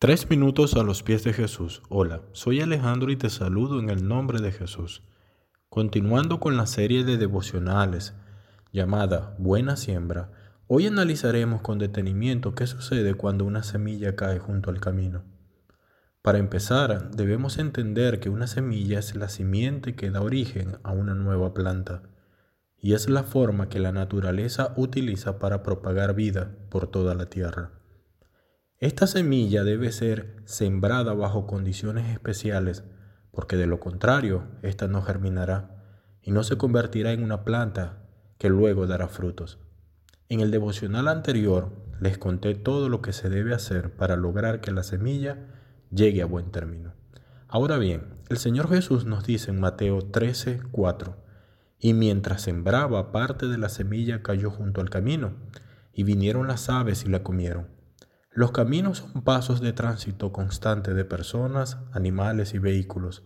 Tres minutos a los pies de Jesús. Hola, soy Alejandro y te saludo en el nombre de Jesús. Continuando con la serie de devocionales llamada Buena Siembra, hoy analizaremos con detenimiento qué sucede cuando una semilla cae junto al camino. Para empezar, debemos entender que una semilla es la simiente que da origen a una nueva planta y es la forma que la naturaleza utiliza para propagar vida por toda la tierra. Esta semilla debe ser sembrada bajo condiciones especiales, porque de lo contrario, ésta no germinará y no se convertirá en una planta que luego dará frutos. En el devocional anterior les conté todo lo que se debe hacer para lograr que la semilla llegue a buen término. Ahora bien, el Señor Jesús nos dice en Mateo 13, 4, y mientras sembraba parte de la semilla cayó junto al camino, y vinieron las aves y la comieron. Los caminos son pasos de tránsito constante de personas, animales y vehículos.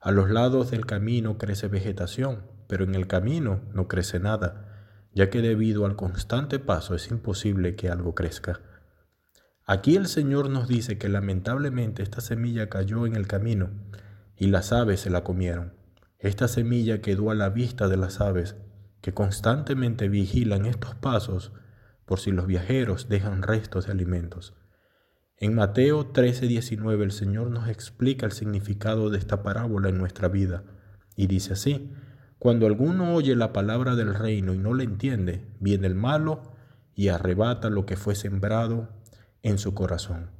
A los lados del camino crece vegetación, pero en el camino no crece nada, ya que debido al constante paso es imposible que algo crezca. Aquí el Señor nos dice que lamentablemente esta semilla cayó en el camino y las aves se la comieron. Esta semilla quedó a la vista de las aves, que constantemente vigilan estos pasos por si los viajeros dejan restos de alimentos. En Mateo 13:19 el Señor nos explica el significado de esta parábola en nuestra vida y dice así, cuando alguno oye la palabra del reino y no la entiende, viene el malo y arrebata lo que fue sembrado en su corazón.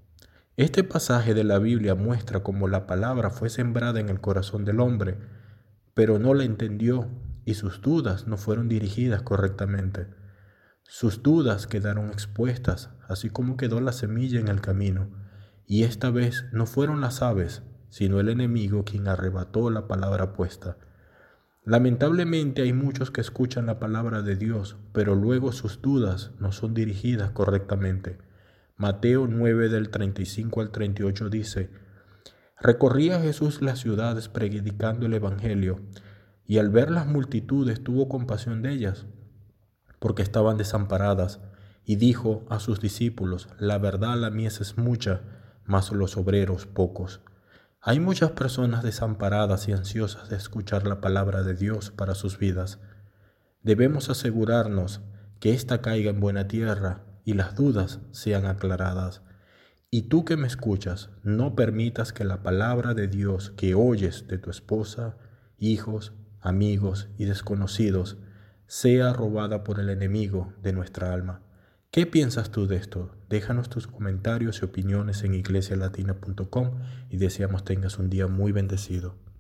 Este pasaje de la Biblia muestra cómo la palabra fue sembrada en el corazón del hombre, pero no la entendió y sus dudas no fueron dirigidas correctamente. Sus dudas quedaron expuestas, así como quedó la semilla en el camino, y esta vez no fueron las aves, sino el enemigo quien arrebató la palabra puesta. Lamentablemente hay muchos que escuchan la palabra de Dios, pero luego sus dudas no son dirigidas correctamente. Mateo 9 del 35 al 38 dice, Recorría Jesús las ciudades predicando el Evangelio, y al ver las multitudes tuvo compasión de ellas porque estaban desamparadas, y dijo a sus discípulos, la verdad la mies es mucha, mas los obreros pocos. Hay muchas personas desamparadas y ansiosas de escuchar la palabra de Dios para sus vidas. Debemos asegurarnos que ésta caiga en buena tierra y las dudas sean aclaradas. Y tú que me escuchas, no permitas que la palabra de Dios que oyes de tu esposa, hijos, amigos y desconocidos sea robada por el enemigo de nuestra alma. ¿Qué piensas tú de esto? Déjanos tus comentarios y opiniones en iglesialatina.com y deseamos tengas un día muy bendecido.